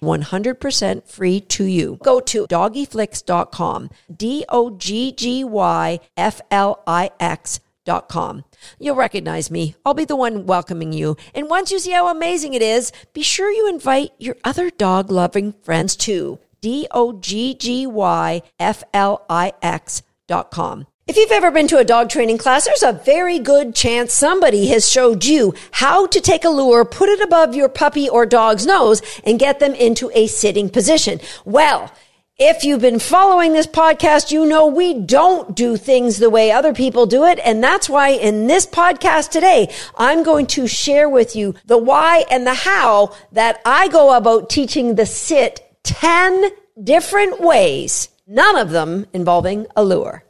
100% free to you. Go to doggyflix.com. D O G G Y F L I X.com. You'll recognize me. I'll be the one welcoming you. And once you see how amazing it is, be sure you invite your other dog loving friends too. D O G G Y F L I X.com. If you've ever been to a dog training class, there's a very good chance somebody has showed you how to take a lure, put it above your puppy or dog's nose, and get them into a sitting position. Well, if you've been following this podcast, you know we don't do things the way other people do it. And that's why in this podcast today, I'm going to share with you the why and the how that I go about teaching the sit 10 different ways, none of them involving a lure.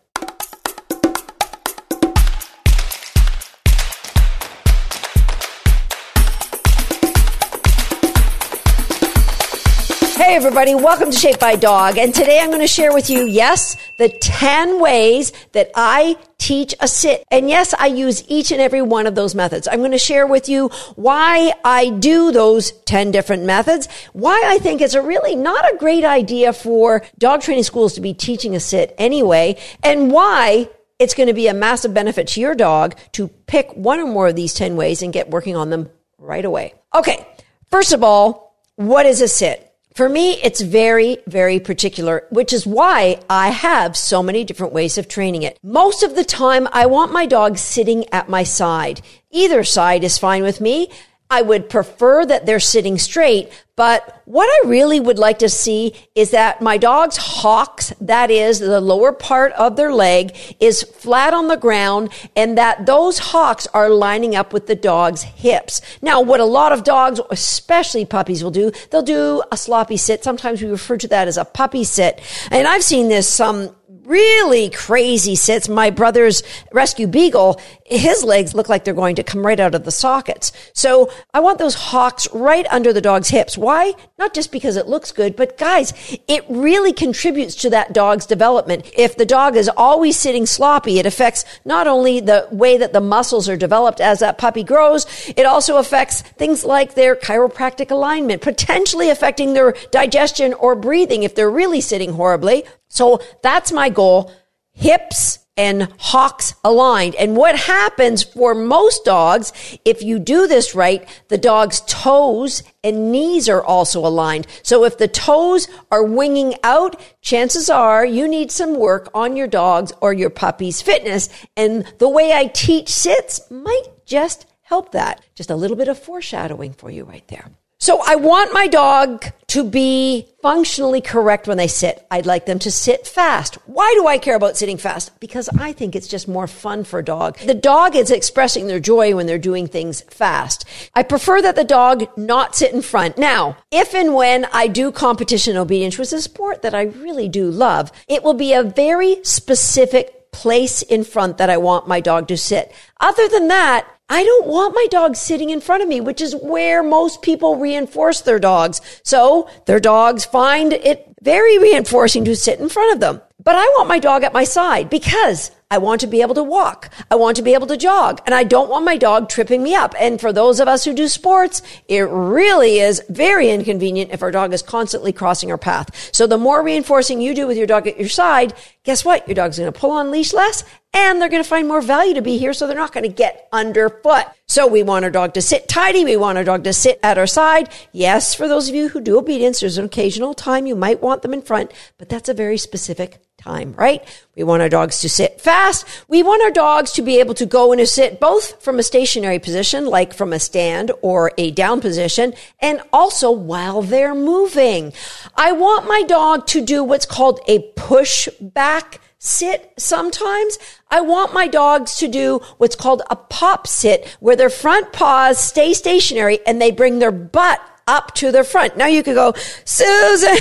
Hey everybody, welcome to Shaped by Dog. And today I'm going to share with you, yes, the 10 ways that I teach a sit. And yes, I use each and every one of those methods. I'm going to share with you why I do those 10 different methods, why I think it's a really not a great idea for dog training schools to be teaching a sit anyway, and why it's going to be a massive benefit to your dog to pick one or more of these 10 ways and get working on them right away. Okay. First of all, what is a sit? For me, it's very, very particular, which is why I have so many different ways of training it. Most of the time, I want my dog sitting at my side. Either side is fine with me. I would prefer that they're sitting straight, but what I really would like to see is that my dog's hocks, that is the lower part of their leg, is flat on the ground and that those hocks are lining up with the dog's hips. Now, what a lot of dogs, especially puppies, will do, they'll do a sloppy sit. Sometimes we refer to that as a puppy sit. And I've seen this, um, really crazy sits. My brother's rescue beagle, his legs look like they're going to come right out of the sockets. So I want those hocks right under the dog's hips. Why? Not just because it looks good, but guys, it really contributes to that dog's development. If the dog is always sitting sloppy, it affects not only the way that the muscles are developed as that puppy grows, it also affects things like their chiropractic alignment, potentially affecting their digestion or breathing if they're really sitting horribly. So that's my goal. Hips and hocks aligned. And what happens for most dogs, if you do this right, the dog's toes and knees are also aligned. So if the toes are winging out, chances are you need some work on your dog's or your puppy's fitness. And the way I teach sits might just help that. Just a little bit of foreshadowing for you right there. So I want my dog to be functionally correct when they sit. I'd like them to sit fast. Why do I care about sitting fast? Because I think it's just more fun for a dog. The dog is expressing their joy when they're doing things fast. I prefer that the dog not sit in front. Now, if and when I do competition obedience, which is a sport that I really do love, it will be a very specific place in front that I want my dog to sit. Other than that, I don't want my dog sitting in front of me, which is where most people reinforce their dogs. So their dogs find it very reinforcing to sit in front of them. But I want my dog at my side because I want to be able to walk. I want to be able to jog and I don't want my dog tripping me up. And for those of us who do sports, it really is very inconvenient if our dog is constantly crossing our path. So the more reinforcing you do with your dog at your side, guess what? Your dog's going to pull on leash less and they're going to find more value to be here. So they're not going to get underfoot. So we want our dog to sit tidy. We want our dog to sit at our side. Yes, for those of you who do obedience, there's an occasional time you might want them in front, but that's a very specific time, right? We want our dogs to sit fast. We want our dogs to be able to go in a sit both from a stationary position, like from a stand or a down position, and also while they're moving. I want my dog to do what's called a push back sit sometimes. I want my dogs to do what's called a pop sit, where their front paws stay stationary and they bring their butt up to the front. Now you could go, Susan,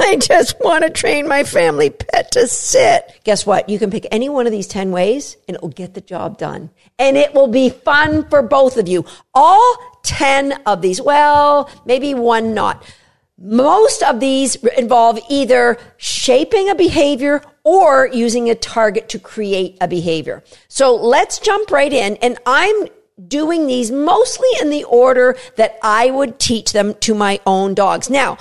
I just want to train my family pet to sit. Guess what? You can pick any one of these 10 ways and it will get the job done. And it will be fun for both of you. All 10 of these, well, maybe one not. Most of these involve either shaping a behavior or using a target to create a behavior. So let's jump right in. And I'm doing these mostly in the order that I would teach them to my own dogs. Now,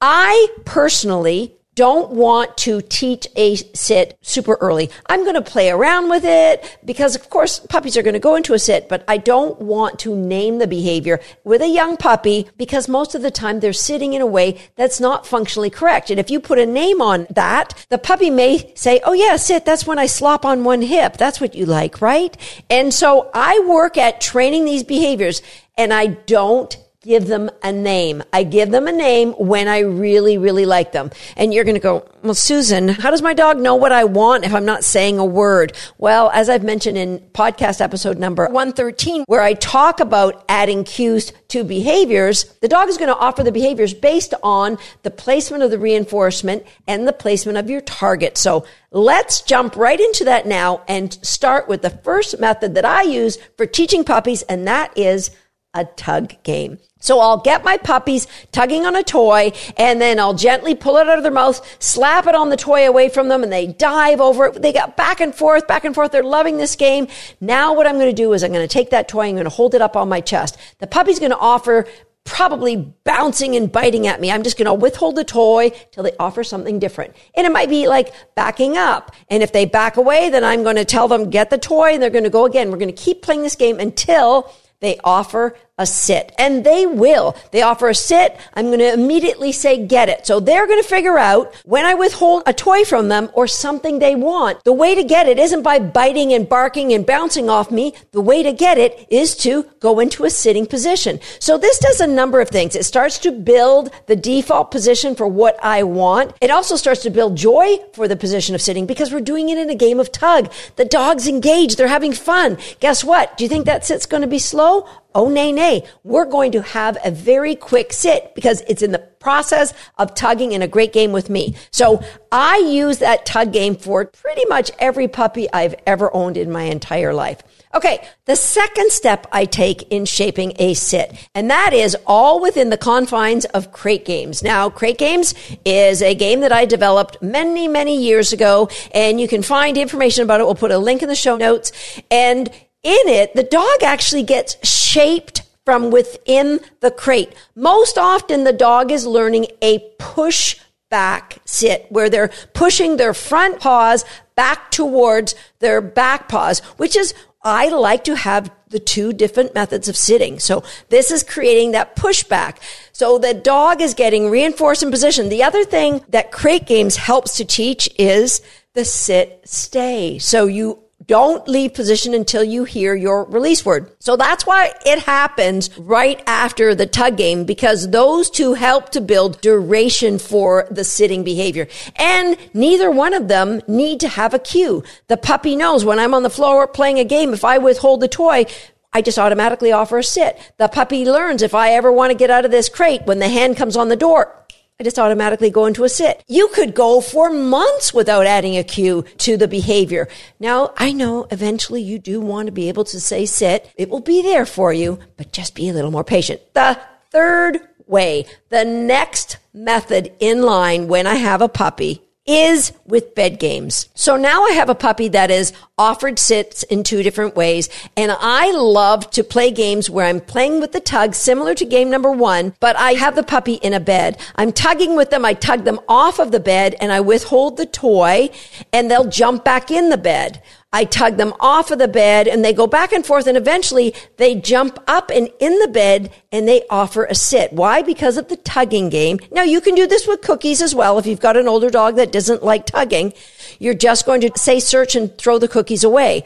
I personally don't want to teach a sit super early. I'm going to play around with it because of course puppies are going to go into a sit, but I don't want to name the behavior with a young puppy because most of the time they're sitting in a way that's not functionally correct. And if you put a name on that, the puppy may say, Oh yeah, sit. That's when I slop on one hip. That's what you like, right? And so I work at training these behaviors and I don't give them a name. I give them a name when I really, really like them. And you're going to go, well, Susan, how does my dog know what I want if I'm not saying a word? Well, as I've mentioned in podcast episode number 113, where I talk about adding cues to behaviors, the dog is going to offer the behaviors based on the placement of the reinforcement and the placement of your target. So let's jump right into that now and start with the first method that I use for teaching puppies, and that is a tug game. So I'll get my puppies tugging on a toy and then I'll gently pull it out of their mouth, slap it on the toy away from them and they dive over it. They got back and forth, back and forth. They're loving this game. Now what I'm going to do is I'm going to take that toy, I'm going to hold it up on my chest. The puppy's going to offer probably bouncing and biting at me. I'm just going to withhold the toy till they offer something different. And it might be like backing up. And if they back away, then I'm going to tell them, get the toy and they're going to go again. We're going to keep playing this game until they offer a sit and they will. They offer a sit. I'm going to immediately say, get it. So they're going to figure out when I withhold a toy from them or something they want. The way to get it isn't by biting and barking and bouncing off me. The way to get it is to go into a sitting position. So this does a number of things. It starts to build the default position for what I want. It also starts to build joy for the position of sitting because we're doing it in a game of tug. The dog's engaged. They're having fun. Guess what? Do you think that sit's going to be slow? Oh, nay, nay. We're going to have a very quick sit because it's in the process of tugging in a great game with me. So I use that tug game for pretty much every puppy I've ever owned in my entire life. Okay. The second step I take in shaping a sit, and that is all within the confines of crate games. Now, crate games is a game that I developed many, many years ago, and you can find information about it. We'll put a link in the show notes. And in it, the dog actually gets shaped from within the crate. Most often, the dog is learning a push back sit where they're pushing their front paws back towards their back paws, which is I like to have the two different methods of sitting. So this is creating that pushback. So the dog is getting reinforced in position. The other thing that crate games helps to teach is the sit stay. So you don't leave position until you hear your release word. So that's why it happens right after the tug game because those two help to build duration for the sitting behavior. And neither one of them need to have a cue. The puppy knows when I'm on the floor playing a game, if I withhold the toy, I just automatically offer a sit. The puppy learns if I ever want to get out of this crate when the hand comes on the door, I just automatically go into a sit. You could go for months without adding a cue to the behavior. Now, I know eventually you do want to be able to say sit. It will be there for you, but just be a little more patient. The third way, the next method in line when I have a puppy is with bed games. So now I have a puppy that is offered sits in two different ways. And I love to play games where I'm playing with the tug, similar to game number one, but I have the puppy in a bed. I'm tugging with them. I tug them off of the bed and I withhold the toy and they'll jump back in the bed. I tug them off of the bed and they go back and forth and eventually they jump up and in the bed and they offer a sit. Why? Because of the tugging game. Now you can do this with cookies as well. If you've got an older dog that doesn't like tugging, you're just going to say search and throw the cookies away.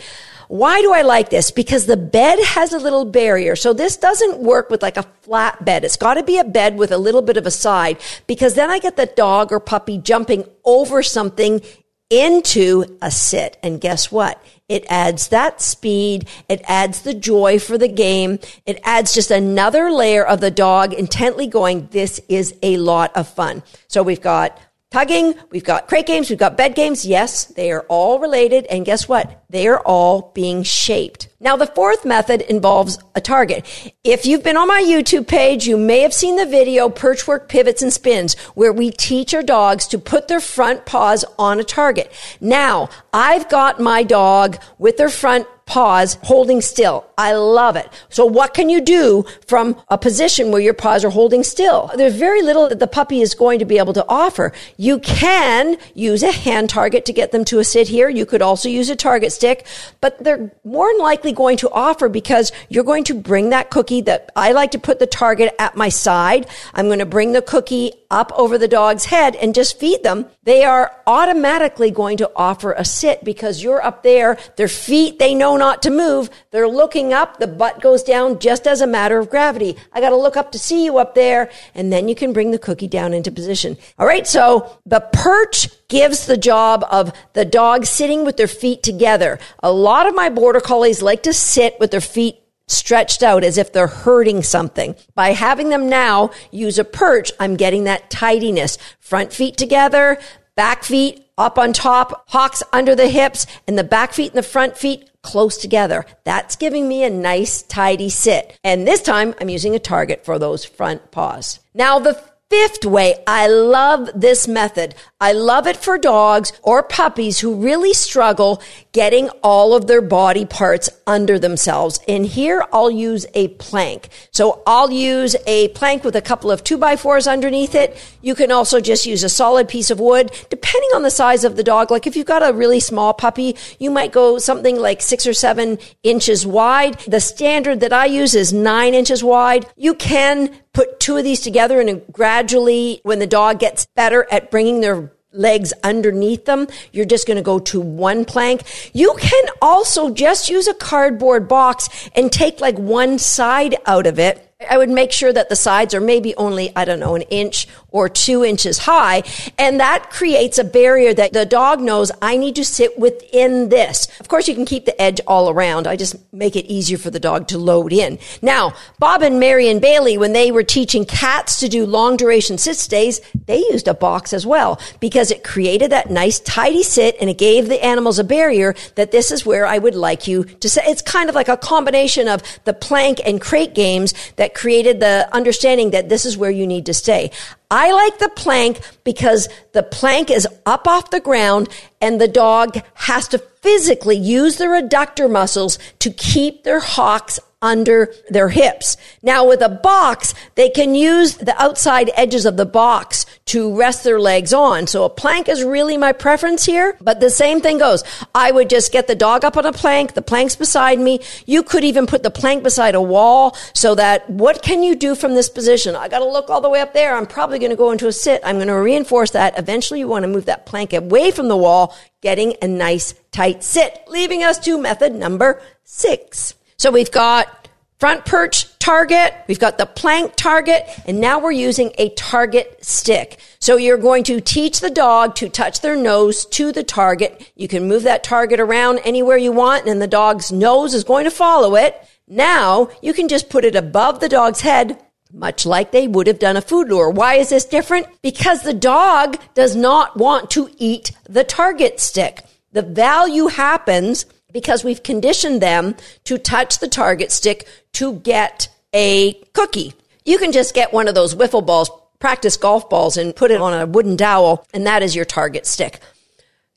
Why do I like this? Because the bed has a little barrier. So this doesn't work with like a flat bed. It's got to be a bed with a little bit of a side because then I get the dog or puppy jumping over something into a sit. And guess what? It adds that speed. It adds the joy for the game. It adds just another layer of the dog intently going, this is a lot of fun. So we've got tugging, we've got crate games, we've got bed games. Yes, they are all related. And guess what? They are all being shaped. Now, the fourth method involves a target. If you've been on my YouTube page, you may have seen the video Perchwork Pivots and Spins, where we teach our dogs to put their front paws on a target. Now, I've got my dog with their front paws holding still. I love it. So what can you do from a position where your paws are holding still? There's very little that the puppy is going to be able to offer. You can use a hand target to get them to a sit here. You could also use a target stick, but they're more than likely going to offer because you're going to bring that cookie that I like to put the target at my side. I'm going to bring the cookie up over the dog's head and just feed them. They are automatically going to offer a sit because you're up there. Their feet, they know not to move. They're looking up. The butt goes down just as a matter of gravity. I got to look up to see you up there. And then you can bring the cookie down into position. All right. So the perch gives the job of the dog sitting with their feet together. A lot of my border collies like to sit with their feet stretched out as if they're herding something. By having them now use a perch, I'm getting that tidiness. Front feet together, back feet up on top, hocks under the hips, and the back feet and the front feet close together. That's giving me a nice, tidy sit. And this time I'm using a target for those front paws. Now the Fifth way, I love this method. I love it for dogs or puppies who really struggle getting all of their body parts under themselves. And here I'll use a plank. So I'll use a plank with a couple of two by fours underneath it. You can also just use a solid piece of wood, depending on the size of the dog. Like if you've got a really small puppy, you might go something like six or seven inches wide. The standard that I use is nine inches wide. You can put two of these together and gradually when the dog gets better at bringing their legs underneath them, you're just going to go to one plank. You can also just use a cardboard box and take like one side out of it I would make sure that the sides are maybe only, I don't know, an inch or two inches high. And that creates a barrier that the dog knows I need to sit within this. Of course, you can keep the edge all around. I just make it easier for the dog to load in. Now, Bob and Marian Bailey, when they were teaching cats to do long duration sit stays, they used a box as well because it created that nice tidy sit and it gave the animals a barrier that this is where I would like you to sit. It's kind of like a combination of the plank and crate games that created the understanding that this is where you need to stay. I like the plank because the plank is up off the ground and the dog has to physically use the adductor muscles to keep their hocks under their hips. Now with a box, they can use the outside edges of the box to rest their legs on. So a plank is really my preference here, but the same thing goes. I would just get the dog up on a plank, the plank's beside me. You could even put the plank beside a wall so that what can you do from this position? I got to look all the way up there. I'm probably going to go into a sit. I'm going to reinforce that. Eventually you want to move that plank away from the wall, getting a nice tight sit, leaving us to method number six. So we've got front perch target, we've got the plank target, and now we're using a target stick. So you're going to teach the dog to touch their nose to the target. You can move that target around anywhere you want, and the dog's nose is going to follow it. Now you can just put it above the dog's head, much like they would have done a food lure. Why is this different? Because the dog does not want to eat the target stick. The value happens because we've conditioned them to touch the target stick to get a cookie. You can just get one of those wiffle balls, practice golf balls, and put it on a wooden dowel, and that is your target stick.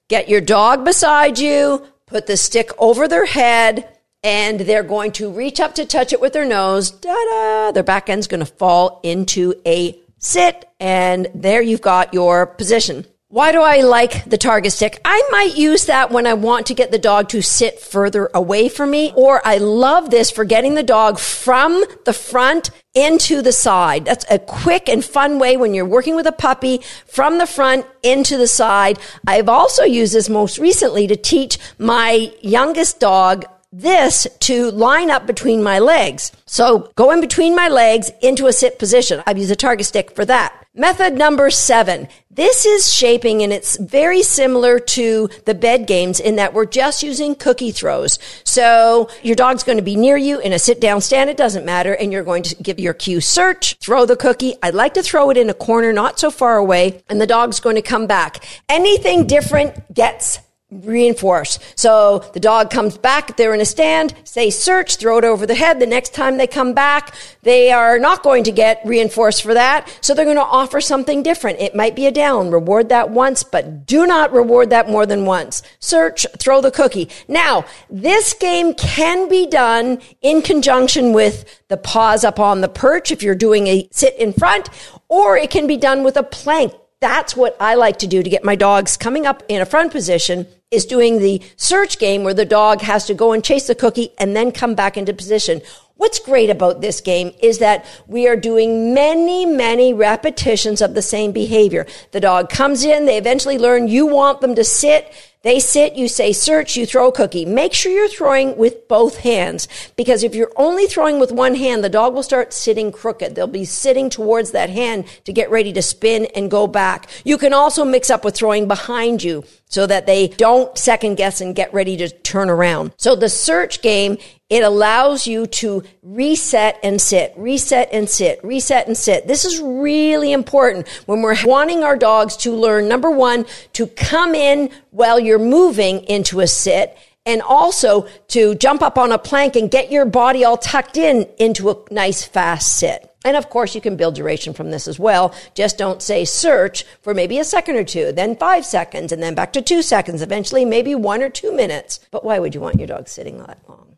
Get your dog beside you, put the stick over their head, and they're going to reach up to touch it with their nose. Da da! Their back end's going to fall into a sit, and there you've got your position. Why do I like the target stick? I might use that when I want to get the dog to sit further away from me, or I love this for getting the dog from the front into the side. That's a quick and fun way when you're working with a puppy from the front into the side. I've also used this most recently to teach my youngest dog this to line up between my legs. So go in between my legs into a sit position. I've used a target stick for that. Method number seven. This is shaping and it's very similar to the bed games in that we're just using cookie throws. So your dog's going to be near you in a sit down stand. It doesn't matter. And you're going to give your cue search, throw the cookie. I'd like to throw it in a corner, not so far away. And the dog's going to come back. Anything different gets reinforce. So the dog comes back, they're in a stand, say search, throw it over the head. The next time they come back, they are not going to get reinforced for that. So they're going to offer something different. It might be a down. Reward that once, but do not reward that more than once. Search, throw the cookie. Now, this game can be done in conjunction with the paws up on the perch if you're doing a sit in front, or it can be done with a plank that's what I like to do to get my dogs coming up in a front position is doing the search game where the dog has to go and chase the cookie and then come back into position. What's great about this game is that we are doing many, many repetitions of the same behavior. The dog comes in, they eventually learn you want them to sit. They sit, you say search, you throw a cookie. Make sure you're throwing with both hands because if you're only throwing with one hand, the dog will start sitting crooked. They'll be sitting towards that hand to get ready to spin and go back. You can also mix up with throwing behind you so that they don't second guess and get ready to turn around. So the search game, it allows you to reset and sit, reset and sit, reset and sit. This is really important when we're wanting our dogs to learn, number one, to come in while you're moving into a sit and also to jump up on a plank and get your body all tucked in into a nice fast sit. And of course, you can build duration from this as well. Just don't say search for maybe a second or two, then five seconds, and then back to two seconds, eventually maybe one or two minutes. But why would you want your dog sitting that long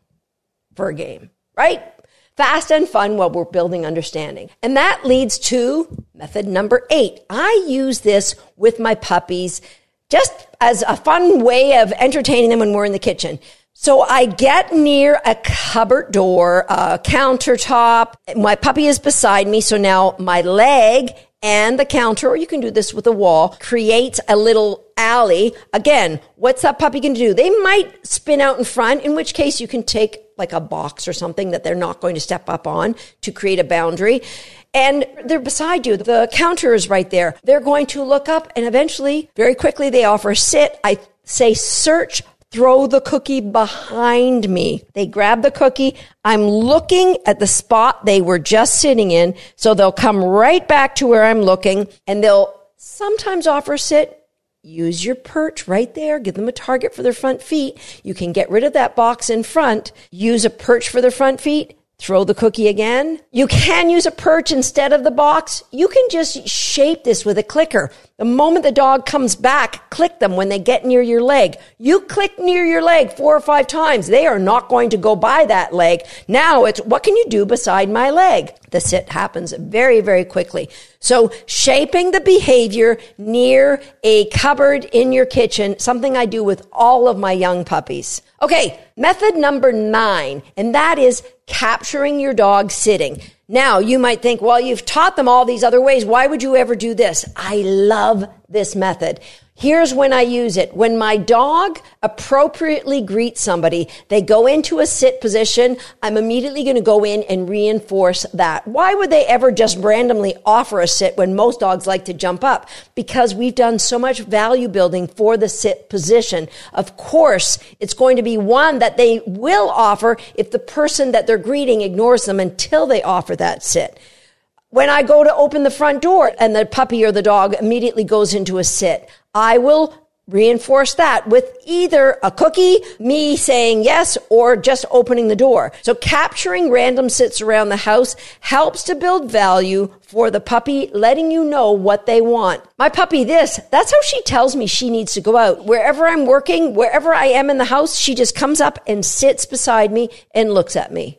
for a game, right? Fast and fun while we're building understanding. And that leads to method number eight. I use this with my puppies just as a fun way of entertaining them when we're in the kitchen. So I get near a cupboard door, a countertop. My puppy is beside me. So now my leg and the counter, or you can do this with a wall, creates a little alley. Again, what's that puppy going to do? They might spin out in front, in which case you can take like a box or something that they're not going to step up on to create a boundary. And they're beside you. The counter is right there. They're going to look up and eventually, very quickly, they offer sit. I say search throw the cookie behind me. They grab the cookie. I'm looking at the spot they were just sitting in. So they'll come right back to where I'm looking and they'll sometimes offer sit. Use your perch right there. Give them a target for their front feet. You can get rid of that box in front. Use a perch for their front feet throw the cookie again. You can use a perch instead of the box. You can just shape this with a clicker. The moment the dog comes back, click them when they get near your leg. You click near your leg four or five times. They are not going to go by that leg. Now it's what can you do beside my leg? The sit happens very, very quickly. So shaping the behavior near a cupboard in your kitchen, something I do with all of my young puppies. Okay, method number nine, and that is capturing your dog sitting. Now, you might think, well, you've taught them all these other ways. Why would you ever do this? I love this method. Here's when I use it. When my dog appropriately greets somebody, they go into a sit position. I'm immediately going to go in and reinforce that. Why would they ever just randomly offer a sit when most dogs like to jump up? Because we've done so much value building for the sit position. Of course, it's going to be one that they will offer if the person that they're greeting ignores them until they offer that sit. When I go to open the front door and the puppy or the dog immediately goes into a sit, I will reinforce that with either a cookie, me saying yes, or just opening the door. So capturing random sits around the house helps to build value for the puppy, letting you know what they want. My puppy this, that's how she tells me she needs to go out. Wherever I'm working, wherever I am in the house, she just comes up and sits beside me and looks at me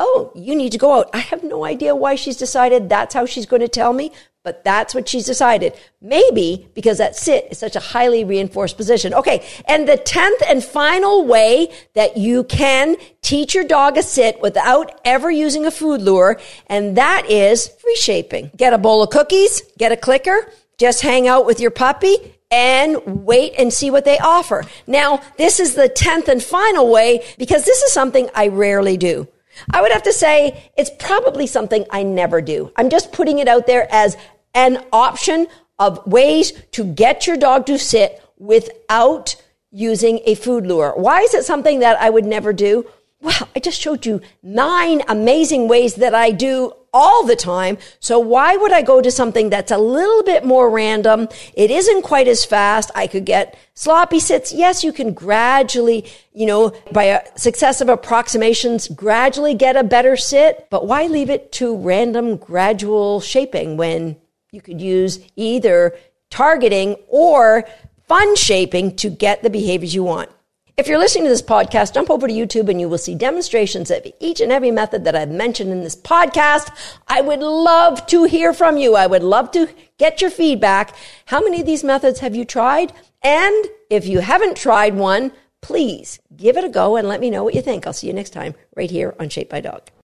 oh, you need to go out. I have no idea why she's decided that's how she's going to tell me, but that's what she's decided. Maybe because that sit is such a highly reinforced position. Okay. And the 10th and final way that you can teach your dog a sit without ever using a food lure, and that is free shaping. Get a bowl of cookies, get a clicker, just hang out with your puppy and wait and see what they offer. Now, this is the 10th and final way because this is something I rarely do. I would have to say it's probably something I never do. I'm just putting it out there as an option of ways to get your dog to sit without using a food lure. Why is it something that I would never do? Well, I just showed you nine amazing ways that I do all the time. So why would I go to something that's a little bit more random? It isn't quite as fast. I could get sloppy sits. Yes, you can gradually, you know, by a successive approximations, gradually get a better sit. But why leave it to random gradual shaping when you could use either targeting or fun shaping to get the behaviors you want? If you're listening to this podcast, jump over to YouTube and you will see demonstrations of each and every method that I've mentioned in this podcast. I would love to hear from you. I would love to get your feedback. How many of these methods have you tried? And if you haven't tried one, please give it a go and let me know what you think. I'll see you next time right here on Shaped by Dog.